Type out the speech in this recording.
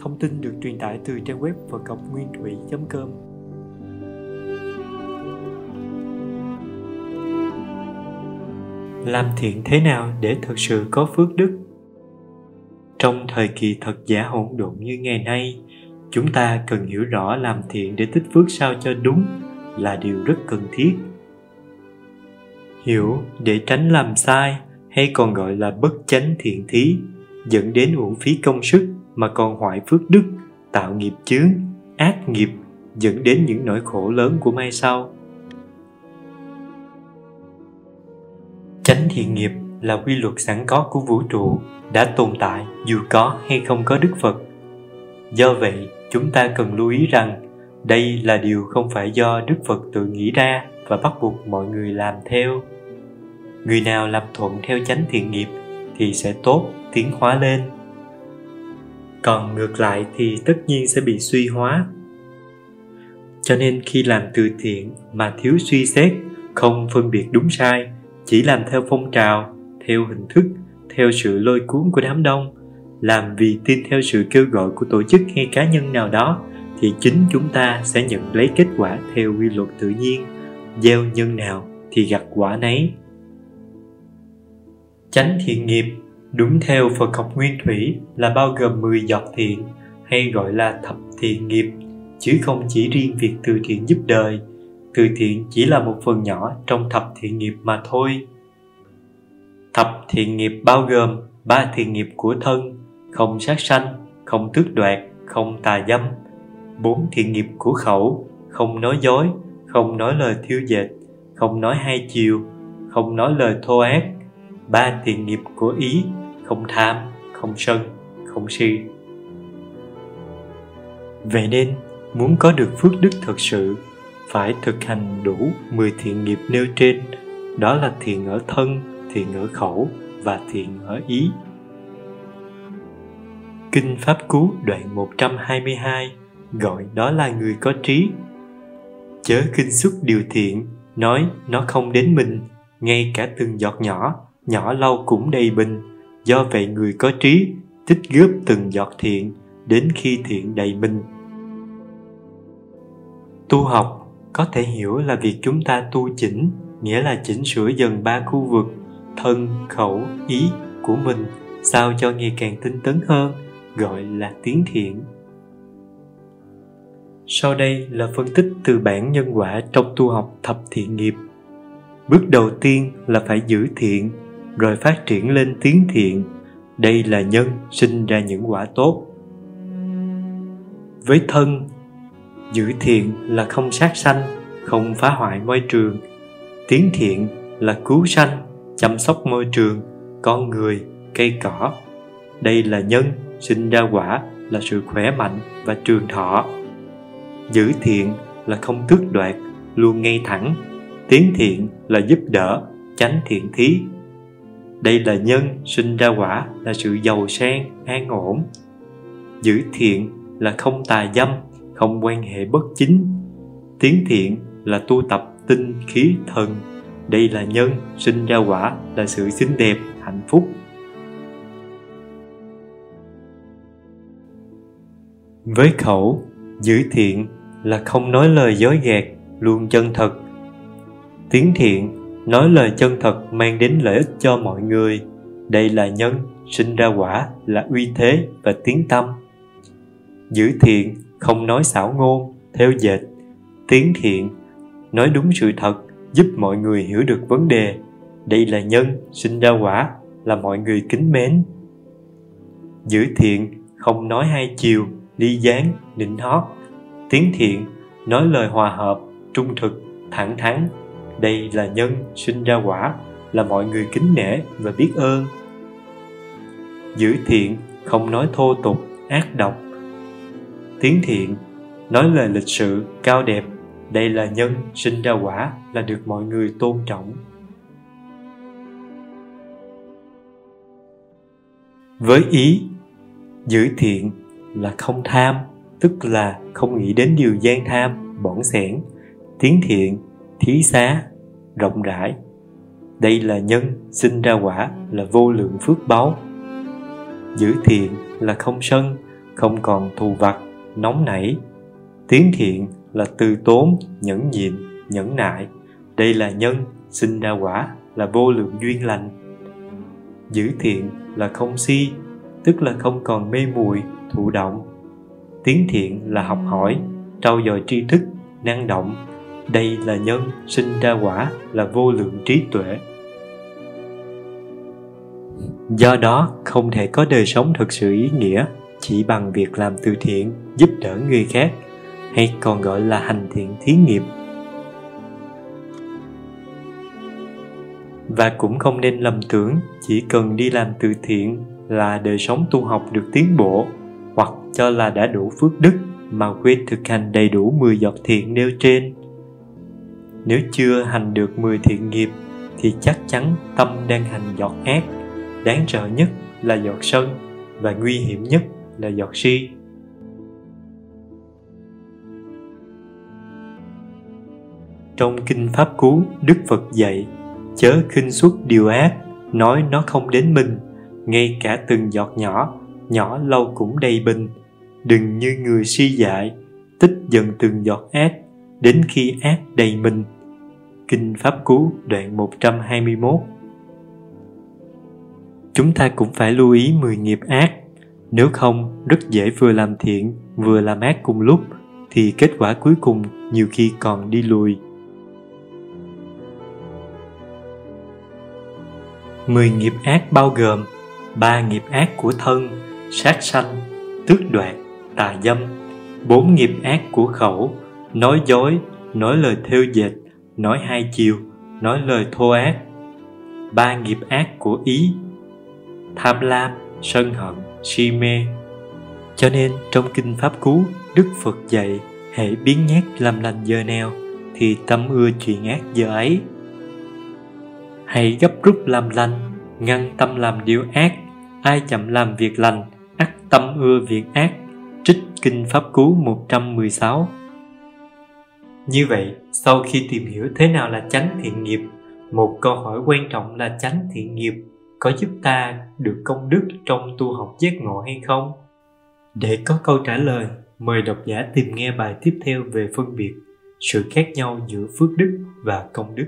Thông tin được truyền tải từ trang web phật cọc nguyên thủy.com Làm thiện thế nào để thật sự có phước đức? Trong thời kỳ thật giả hỗn độn như ngày nay, chúng ta cần hiểu rõ làm thiện để tích phước sao cho đúng là điều rất cần thiết. Hiểu để tránh làm sai hay còn gọi là bất chánh thiện thí dẫn đến uổng phí công sức mà còn hoại phước đức, tạo nghiệp chướng, ác nghiệp, dẫn đến những nỗi khổ lớn của mai sau. Chánh thiện nghiệp là quy luật sẵn có của vũ trụ đã tồn tại dù có hay không có đức phật. Do vậy, chúng ta cần lưu ý rằng đây là điều không phải do đức phật tự nghĩ ra và bắt buộc mọi người làm theo. Người nào làm thuận theo chánh thiện nghiệp thì sẽ tốt, tiến hóa lên còn ngược lại thì tất nhiên sẽ bị suy hóa. Cho nên khi làm từ thiện mà thiếu suy xét, không phân biệt đúng sai, chỉ làm theo phong trào, theo hình thức, theo sự lôi cuốn của đám đông, làm vì tin theo sự kêu gọi của tổ chức hay cá nhân nào đó, thì chính chúng ta sẽ nhận lấy kết quả theo quy luật tự nhiên, gieo nhân nào thì gặt quả nấy. Chánh thiện nghiệp Đúng theo Phật học Nguyên Thủy là bao gồm 10 giọt thiện hay gọi là thập thiện nghiệp, chứ không chỉ riêng việc từ thiện giúp đời. Từ thiện chỉ là một phần nhỏ trong thập thiện nghiệp mà thôi. Thập thiện nghiệp bao gồm ba thiện nghiệp của thân, không sát sanh, không tước đoạt, không tà dâm. Bốn thiện nghiệp của khẩu, không nói dối, không nói lời thiêu dệt, không nói hai chiều, không nói lời thô ác. Ba thiện nghiệp của ý, không tham không sân không si. Vậy nên muốn có được phước đức thật sự phải thực hành đủ 10 thiện nghiệp nêu trên đó là thiện ở thân thiện ở khẩu và thiện ở ý. Kinh Pháp Cú đoạn 122 gọi đó là người có trí. Chớ kinh xuất điều thiện, nói nó không đến mình, ngay cả từng giọt nhỏ, nhỏ lâu cũng đầy bình, do vậy người có trí tích góp từng giọt thiện đến khi thiện đầy mình. Tu học có thể hiểu là việc chúng ta tu chỉnh, nghĩa là chỉnh sửa dần ba khu vực, thân, khẩu, ý của mình, sao cho ngày càng tinh tấn hơn, gọi là tiến thiện. Sau đây là phân tích từ bản nhân quả trong tu học thập thiện nghiệp. Bước đầu tiên là phải giữ thiện rồi phát triển lên tiếng thiện. Đây là nhân sinh ra những quả tốt. Với thân, giữ thiện là không sát sanh, không phá hoại môi trường. Tiếng thiện là cứu sanh, chăm sóc môi trường, con người, cây cỏ. Đây là nhân sinh ra quả là sự khỏe mạnh và trường thọ. Giữ thiện là không tước đoạt, luôn ngay thẳng. Tiến thiện là giúp đỡ tránh thiện thí đây là nhân sinh ra quả, là sự giàu sang, an ổn. Giữ thiện là không tà dâm, không quan hệ bất chính. Tiến thiện là tu tập tinh khí thần. Đây là nhân sinh ra quả, là sự xinh đẹp, hạnh phúc. Với khẩu, giữ thiện là không nói lời dối gạt, luôn chân thật. Tiến thiện nói lời chân thật mang đến lợi ích cho mọi người. Đây là nhân sinh ra quả, là uy thế và tiếng tâm. Giữ thiện, không nói xảo ngôn, theo dệt. Tiếng thiện, nói đúng sự thật, giúp mọi người hiểu được vấn đề. Đây là nhân sinh ra quả, là mọi người kính mến. Giữ thiện, không nói hai chiều, ly gián, nịnh hót. Tiếng thiện, nói lời hòa hợp, trung thực, thẳng thắn đây là nhân sinh ra quả, là mọi người kính nể và biết ơn. Giữ thiện, không nói thô tục, ác độc. Tiếng thiện, nói lời lịch sự, cao đẹp. Đây là nhân sinh ra quả, là được mọi người tôn trọng. Với ý, giữ thiện là không tham, tức là không nghĩ đến điều gian tham, bỏng sẻn. Tiếng thiện, thí xá rộng rãi. Đây là nhân sinh ra quả, là vô lượng phước báu giữ thiện là không sân, không còn thù vặt, nóng nảy. Tiến thiện là từ tốn, nhẫn nhịn, nhẫn nại. Đây là nhân sinh ra quả, là vô lượng duyên lành. Giữ thiện là không si, tức là không còn mê muội, thụ động. Tiến thiện là học hỏi, trau dồi tri thức, năng động đây là nhân sinh ra quả, là vô lượng trí tuệ do đó, không thể có đời sống thực sự ý nghĩa chỉ bằng việc làm từ thiện, giúp đỡ người khác, hay còn gọi là hành thiện thí nghiệp và cũng không nên lầm tưởng chỉ cần đi làm từ thiện là đời sống tu học được tiến bộ, hoặc cho là đã đủ phước đức mà quên thực hành đầy đủ 10 giọt thiện nêu trên. Nếu chưa hành được 10 thiện nghiệp thì chắc chắn tâm đang hành giọt ác. Đáng sợ nhất là giọt sân và nguy hiểm nhất là giọt si. Trong Kinh Pháp Cú, Đức Phật dạy, chớ khinh suất điều ác, nói nó không đến mình, ngay cả từng giọt nhỏ, nhỏ lâu cũng đầy bình. Đừng như người si dại, tích dần từng giọt ác, đến khi ác đầy mình. Kinh Pháp Cú đoạn 121 Chúng ta cũng phải lưu ý 10 nghiệp ác, nếu không rất dễ vừa làm thiện vừa làm ác cùng lúc thì kết quả cuối cùng nhiều khi còn đi lùi. Mười nghiệp ác bao gồm ba nghiệp ác của thân, sát sanh, tước đoạt, tà dâm, bốn nghiệp ác của khẩu, nói dối, nói lời theo dệt, nói hai chiều, nói lời thô ác, ba nghiệp ác của ý, tham lam, sân hận, si mê. Cho nên trong kinh Pháp Cú, Đức Phật dạy hãy biến nhát làm lành giờ nào thì tâm ưa chuyện ác giờ ấy. Hãy gấp rút làm lành, ngăn tâm làm điều ác, ai chậm làm việc lành, ắt tâm ưa việc ác. Trích Kinh Pháp Cú 116 như vậy, sau khi tìm hiểu thế nào là chánh thiện nghiệp, một câu hỏi quan trọng là chánh thiện nghiệp có giúp ta được công đức trong tu học giác ngộ hay không? Để có câu trả lời, mời độc giả tìm nghe bài tiếp theo về phân biệt sự khác nhau giữa phước đức và công đức.